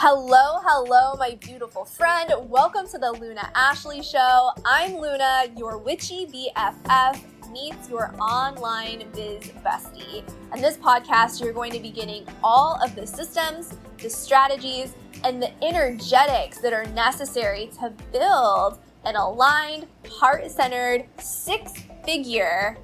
Hello, hello, my beautiful friend. Welcome to the Luna Ashley Show. I'm Luna, your witchy BFF meets your online biz bestie. And this podcast, you're going to be getting all of the systems, the strategies, and the energetics that are necessary to build an aligned, heart centered, six figure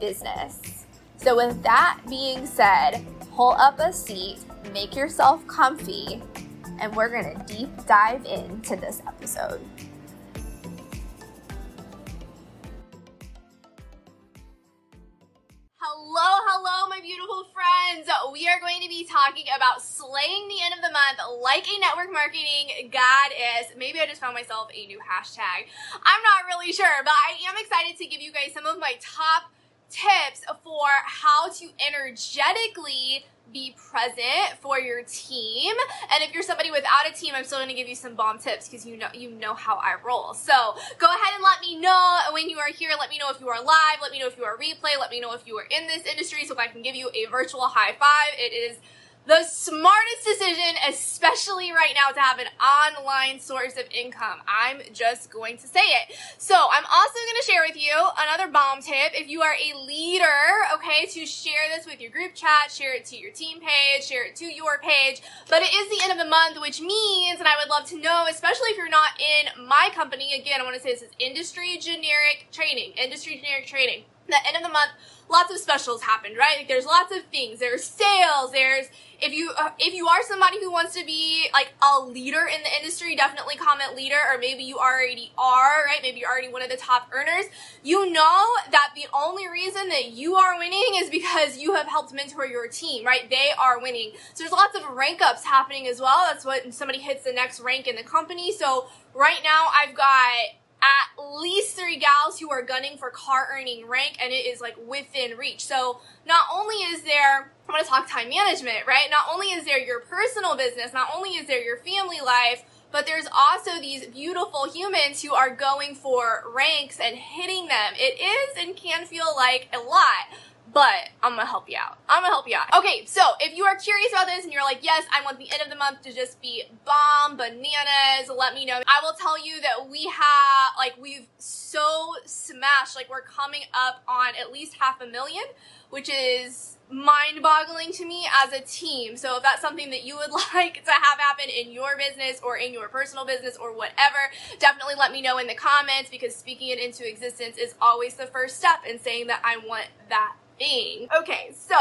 business. So, with that being said, pull up a seat, make yourself comfy, and we're going to deep dive into this episode. Hello, hello, my beautiful friends. We are going to be talking about slaying the end of the month like a network marketing goddess. Maybe I just found myself a new hashtag. I'm not really sure, but I am excited to give you guys some of my top tips for how to energetically be present for your team. And if you're somebody without a team, I'm still going to give you some bomb tips because you know you know how I roll. So go ahead and let me know when you are here. Let me know if you are live. Let me know if you are replay. Let me know if you are in this industry so if I can give you a virtual high five. It is the smartest decision, especially right now, to have an online source of income. I'm just going to say it. So I'm also going to share with you another bomb tip. If you are a leader, okay, to share this with your group chat, share it to your team page, share it to your page. But it is the end of the month, which means, and I would love to know, especially if you're not in my company, again, I want to say this is industry generic training, industry generic training. The end of the month, lots of specials happened, right? Like there's lots of things. There's sales. There's if you uh, if you are somebody who wants to be like a leader in the industry, definitely comment leader. Or maybe you already are, right? Maybe you're already one of the top earners. You know that the only reason that you are winning is because you have helped mentor your team, right? They are winning. So there's lots of rank ups happening as well. That's what somebody hits the next rank in the company. So right now I've got at least three gals who are gunning for car earning rank and it is like within reach. So not only is there I want to talk time management, right? Not only is there your personal business, not only is there your family life, but there's also these beautiful humans who are going for ranks and hitting them. It is and can feel like a lot but I'm gonna help you out. I'm gonna help you out. Okay, so if you are curious about this and you're like, yes, I want the end of the month to just be bomb bananas, let me know. I will tell you that we have, like, we've so smashed, like, we're coming up on at least half a million, which is mind boggling to me as a team. So if that's something that you would like to have happen in your business or in your personal business or whatever, definitely let me know in the comments because speaking it into existence is always the first step in saying that I want that thing. Okay, so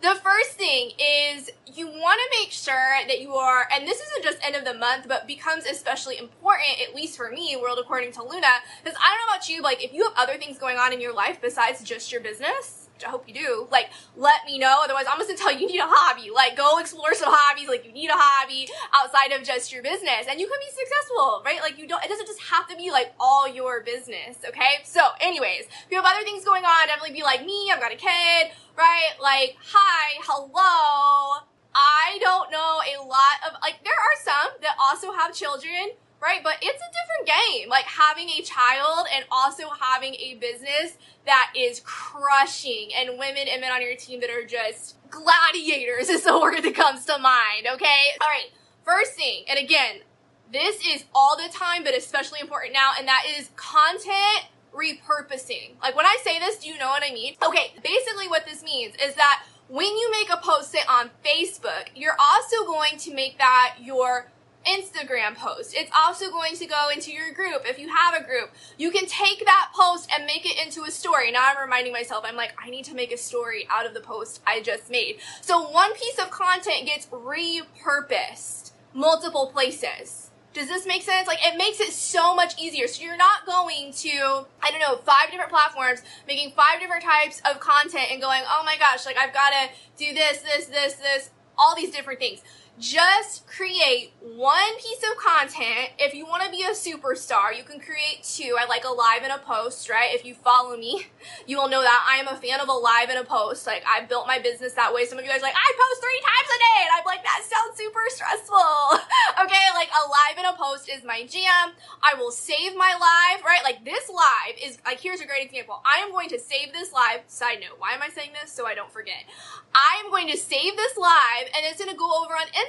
the first thing is you want to make sure that you are, and this isn't just end of the month, but becomes especially important, at least for me, World According to Luna, because I don't know about you, like if you have other things going on in your life besides just your business, I hope you do, like, let me know. Otherwise, I'm just gonna tell you, you need a hobby. Like, go explore some hobbies. Like, you need a hobby outside of just your business. And you can be successful, right? Like, you don't, it doesn't just have to be like all your business, okay? So, anyways, if you have other things going on, definitely be like me. I've got a kid, right? Like, hi, hello. I don't know a lot of, like, there are some that also have children right? But it's a different game. Like having a child and also having a business that is crushing and women and men on your team that are just gladiators is the word that comes to mind, okay? All right, first thing, and again, this is all the time, but especially important now, and that is content repurposing. Like when I say this, do you know what I mean? Okay, basically what this means is that when you make a post say on Facebook, you're also going to make that your Instagram post. It's also going to go into your group if you have a group. You can take that post and make it into a story. Now I'm reminding myself, I'm like, I need to make a story out of the post I just made. So one piece of content gets repurposed multiple places. Does this make sense? Like, it makes it so much easier. So you're not going to, I don't know, five different platforms, making five different types of content and going, oh my gosh, like I've got to do this, this, this, this, all these different things just create one piece of content. If you want to be a superstar, you can create two. I like a live and a post, right? If you follow me, you will know that I am a fan of a live and a post. Like I built my business that way. Some of you guys are like, I post three times a day. And I'm like, that sounds super stressful. okay, like a live and a post is my jam. I will save my live, right? Like this live is like here's a great example. I am going to save this live. Side note, why am I saying this? So I don't forget. I am going to save this live and it's gonna go over on Instagram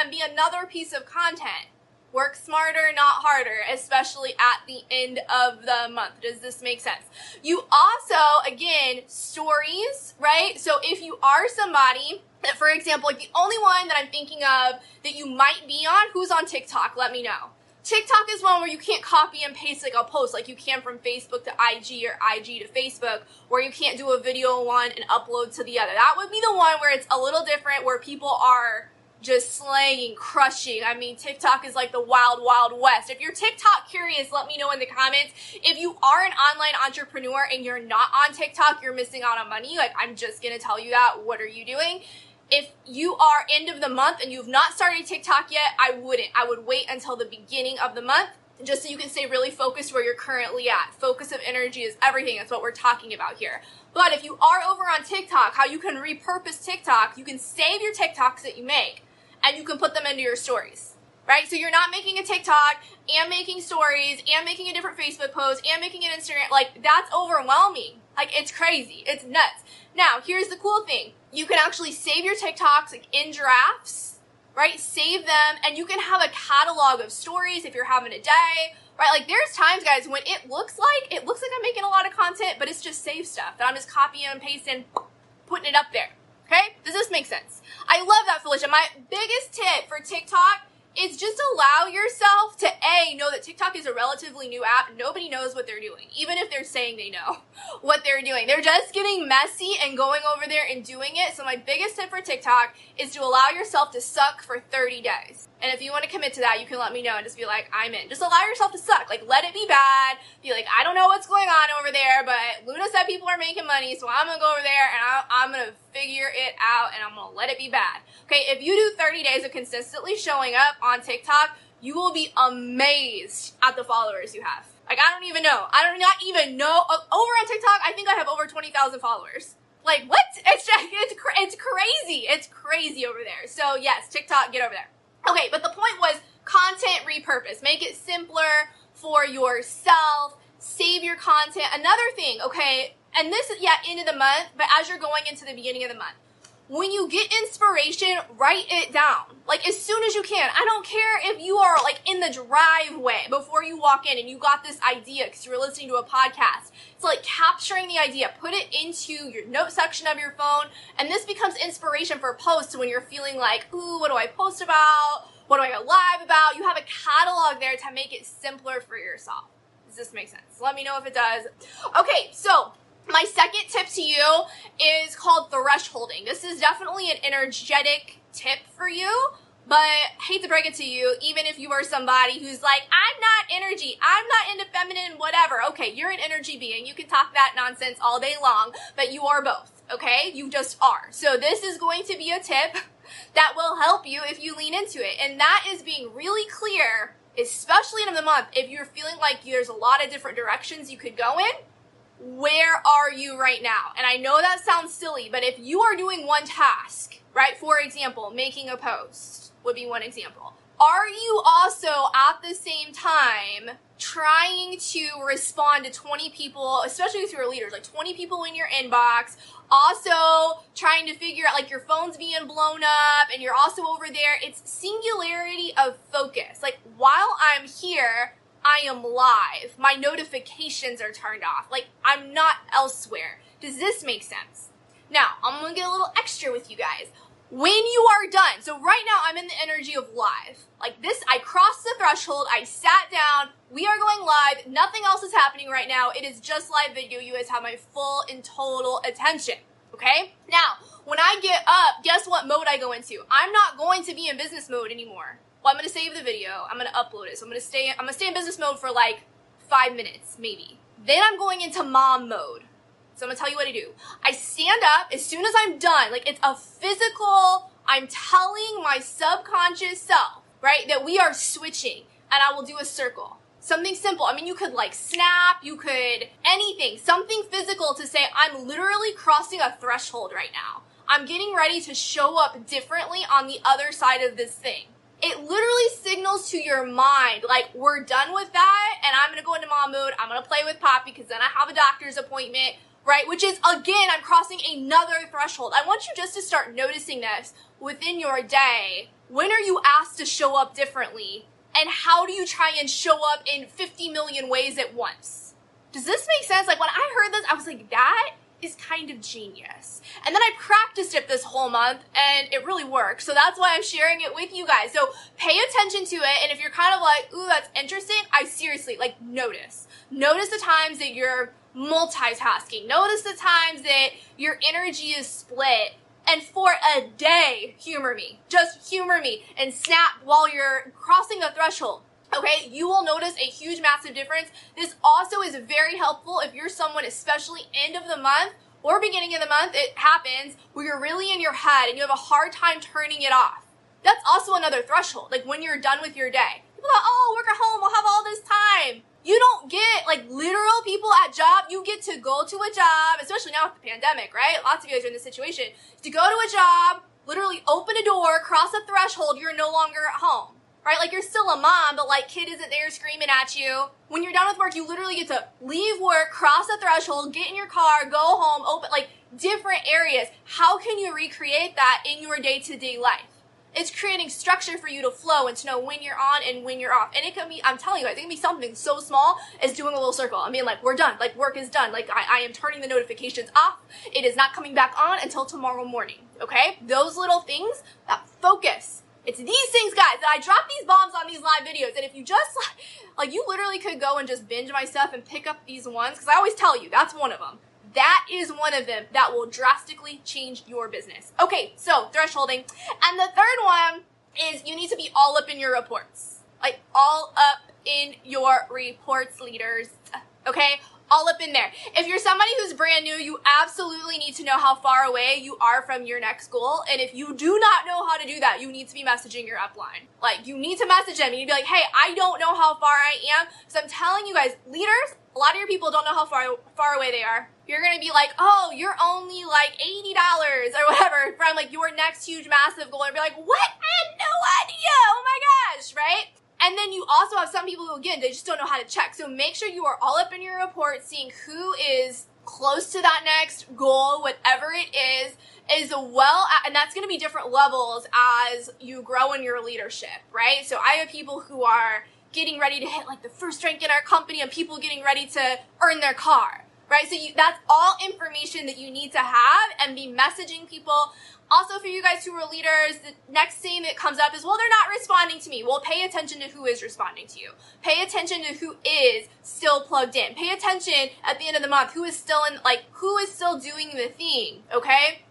and be another piece of content. Work smarter, not harder, especially at the end of the month. Does this make sense? You also, again, stories, right? So if you are somebody that, for example, like the only one that I'm thinking of that you might be on, who's on TikTok? Let me know. TikTok is one where you can't copy and paste like a post like you can from Facebook to IG or IG to Facebook, where you can't do a video one and upload to the other. That would be the one where it's a little different, where people are just slaying, crushing. I mean, TikTok is like the wild, wild west. If you're TikTok curious, let me know in the comments. If you are an online entrepreneur and you're not on TikTok, you're missing out on money. Like, I'm just gonna tell you that. What are you doing? If you are end of the month and you've not started TikTok yet, I wouldn't. I would wait until the beginning of the month just so you can stay really focused where you're currently at. Focus of energy is everything. That's what we're talking about here. But if you are over on TikTok, how you can repurpose TikTok, you can save your TikToks that you make and you can put them into your stories. Right? So you're not making a TikTok and making stories and making a different Facebook post and making an Instagram. Like, that's overwhelming. Like, it's crazy. It's nuts. Now, here's the cool thing. You can actually save your TikToks like, in drafts, right? Save them, and you can have a catalog of stories if you're having a day, right? Like, there's times, guys, when it looks like, it looks like I'm making a lot of content, but it's just save stuff that I'm just copying and pasting, putting it up there. Okay? Does this make sense? I love that, Felicia. My biggest tip for TikTok is just allow yourself to A, know that TikTok is a relatively new app. Nobody knows what they're doing, even if they're saying they know what they're doing. They're just getting messy and going over there and doing it. So, my biggest tip for TikTok is to allow yourself to suck for 30 days. And if you want to commit to that, you can let me know and just be like, I'm in. Just allow yourself to suck. Like, let it be bad. Be like, I don't know what's going on over there, but Luna said people are making money, so I'm to go over there and I, going to figure it out and I'm to let it be bad. Okay, if you do 30 days of consistently showing up on TikTok, you will be amazed at the followers you have. Like, I don't even know. I do not even know. Over on TikTok, I think I have over 20,000 followers. Like, what? It's just, it's, it's crazy. It's crazy over there. So, yes, TikTok, get over there. Okay, but the point was content repurpose. Make it simpler for yourself. Save your content. Another thing, okay, and this is, yeah, end of the month, but as you're going into the beginning of the month, when you get inspiration, write it down. Like as soon as you can. I don't care if you are like in the driveway before you walk in and you got this idea because you were listening to a podcast. It's like capturing the idea, put it into your note section of your phone, and this becomes inspiration for posts when you're feeling like, ooh, what do I post about? What do I go live about? You have a catalog there to make it simpler for yourself. Does this make sense? Let me know if it does. Okay, so my second tip to you is called thresholding. This is definitely an energetic tip for you, but hate to break it to you, even if you are somebody who's like, I'm not energy, I'm not into feminine, whatever. Okay, you're an energy being. You can talk that nonsense all day long, but you are both. Okay, you just are. So this is going to be a tip that will help you if you lean into it, and that is being really clear, especially in the month. If you're feeling like there's a lot of different directions you could go in where are you right now? And I know that sounds silly, but if you are doing one task, right? For example, making a post would be one example. Are you also at the same time trying to respond to 20 people, especially if you're leaders, like 20 people in your inbox, also trying to figure out like your phone's being blown up and you're also over there. It's singularity of focus. Like while I'm here, I am live. My notifications are turned off. Like, I'm not elsewhere. Does this make sense? Now, I'm gonna get a little extra with you guys. When you are done, so right now I'm in the energy of live. Like this, I crossed the threshold, I sat down, we are going live, nothing else is happening right now. It is just live video. You guys have my full and total attention. Okay? Now, when I get up, guess what mode I go into? I'm not going to be in business mode anymore well, I'm gonna save the video. I'm gonna upload it. So I'm gonna stay. I'm gonna stay in business mode for like five minutes, maybe. Then I'm going into mom mode. So I'm gonna tell you what I do. I stand up as soon as I'm done. Like it's a physical. I'm telling my subconscious self, right, that we are switching, and I will do a circle. Something simple. I mean, you could like snap, you could anything, something physical to say, I'm literally crossing a threshold right now. I'm getting ready to show up differently on the other side of this thing it literally signals to your mind like we're done with that and i'm gonna go into mom mode i'm gonna play with poppy because then i have a doctor's appointment right? Which is, again, I'm crossing another threshold. I want you just to start noticing this within your day. When are you asked to show up differently? And how do you try and show up in 50 million ways at once? Does this make sense? Like when I heard this, I was like, that is kind of genius. And then I practiced it this whole month and it really worked. So that's why I'm sharing it with you guys. So pay attention to it. And if you're kind of like, ooh, that's interesting, I seriously like notice. Notice the times that you're multitasking. Notice the times that your energy is split. And for a day, humor me. Just humor me and snap while you're crossing a threshold. Okay, you will notice a huge, massive difference. This also is very helpful if you're someone, especially end of the month or beginning of the month, it happens where you're really in your head and you have a hard time turning it off. That's also another threshold. Like when you're done with your day, people go, "Oh, work at home. I'll have all this time." You don't get like literal people at job. You get to go to a job, especially now with the pandemic, right? Lots of you guys are in this situation. To go to a job, literally open a door, cross a threshold, you're no longer at home right? Like you're still a mom, but like kid isn't there screaming at you. When you're done with work, you literally get to leave work, cross a threshold, get in your car, go home, open like different areas. How can you recreate that in your day to day life? It's creating structure for you to flow and to know when you're on and when you're off. And it can be, I'm telling you guys, it can be something so small as doing a little circle. I mean, like, we're done. Like, work is done. Like, I, I am turning the notifications off. It is not coming back on until tomorrow morning. Okay? Those little things, that focus it's these things, guys, that I drop these bombs on these live videos. And if you just, like, you literally could go and just binge my stuff and pick up these ones, because I always tell you, that's one of them. That is one of them that will drastically change your business. Okay, so thresholding. And the third one is you need to be all up in your reports. Like, all up in your reports, leaders. Okay? all up in there. If you're somebody who's brand new, you absolutely need to know how far away you are from your next goal. And if you do not know how to do that, you need to be messaging your upline. Like, you need to message them. You need to be like, hey, I don't know how far I am. So I'm telling you guys, leaders, a lot of your people don't know how far, far away they are. You're gonna be like, oh, you're only like $80 or whatever from like your next huge massive goal and be like, what? I had no idea. Oh my gosh, right? And then you also have some people who, again, they just don't know how to check. So make sure you are all up in your report, seeing who is close to that next goal, whatever it is, is well, and that's going to be different levels as you grow in your leadership, right? So I have people who are getting ready to hit like the first rank in our company and people getting ready to earn their car right? So you, that's all information that you need to have and be messaging people also, for you guys who are leaders, the next thing that comes up is, well, they're not responding to me. Well, pay attention to who is responding to you. Pay attention to who is still plugged in. Pay attention at the end of the month, who is still in, like, who is still doing the thing, okay?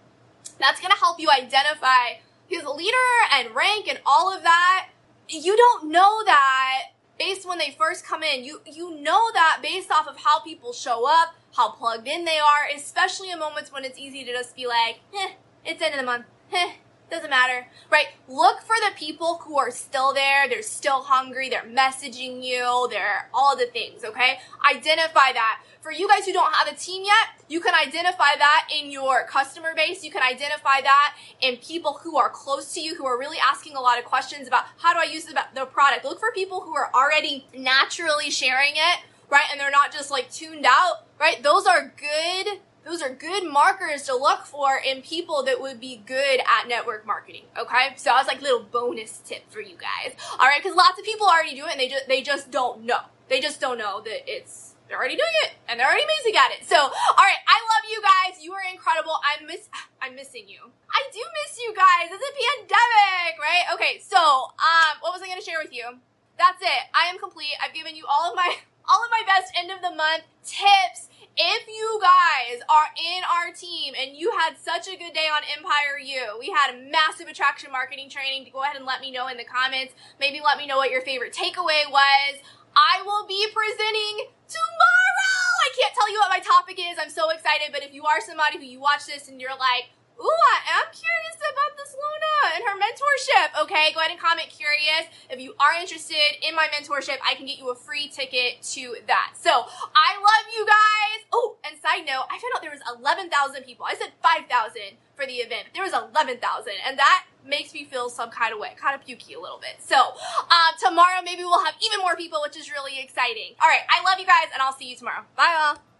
That's gonna help you identify because leader and rank and all of that, you don't know that based when they first come in. You, you know that based off of how people show up, how plugged in they are, especially in moments when it's easy to just be like, eh, it's end of the month. Heh, doesn't matter, right? Look for the people who are still there. They're still hungry. They're messaging you. They're all the things, okay? Identify that. For you guys who don't have a team yet, you can identify that in your customer base. You can identify that in people who are close to you, who are really asking a lot of questions about how do I use the, the product. Look for people who are already naturally sharing it, right? And they're not just like tuned out, right? Those are good those are good markers to look for in people that would be good at network marketing. Okay, so I was like little bonus tip for you guys. All right, because lots of people already do it, and they just they just don't know. They just don't know that it's they're already doing it and they're already amazing at it. So, all right, I love you guys. You are incredible. I miss I'm missing you. I do miss you guys. It's a pandemic, right? Okay, so um, what was I going to share with you? That's it. I am complete. I've given you all of my all of my best end of the month tips if you guys are in our team and you had such a good day on Empire U, we had a massive attraction marketing training. Go ahead and let me know in the comments. Maybe let me know what your favorite takeaway was. I will be presenting tomorrow. I can't tell you what my topic is. I'm so excited. But if you are somebody who you watch this and you're like, ooh, I am curious about this Luna and her mentorship. Okay, go ahead and comment curious. If you are interested in my mentorship, I can get you a free ticket to that. So I love you guys. Oh, and side note, I found out there was 11,000 people. I said 5,000 for the event. There was 11,000 and that makes me feel some kind of way, kind of pukey a little bit. So, uh, tomorrow maybe we'll have even more people, which is really exciting. All right, I love you guys and I'll see you tomorrow. Bye all.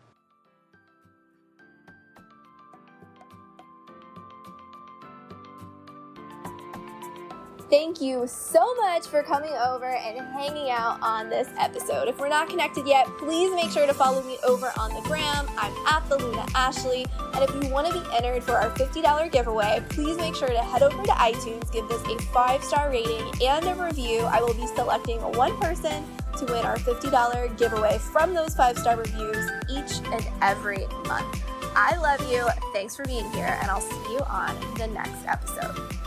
Thank you so much for coming over and hanging out on this episode. If we're not connected yet, please make sure to follow me over on the gram. I'm at the Luna Ashley. And if you want to be entered for our $50 giveaway, please make sure to head over to iTunes, give this a five star rating and a review. I will be selecting one person to win our $50 giveaway from those five star reviews each and every month. I love you. Thanks for being here, and I'll see you on the next episode.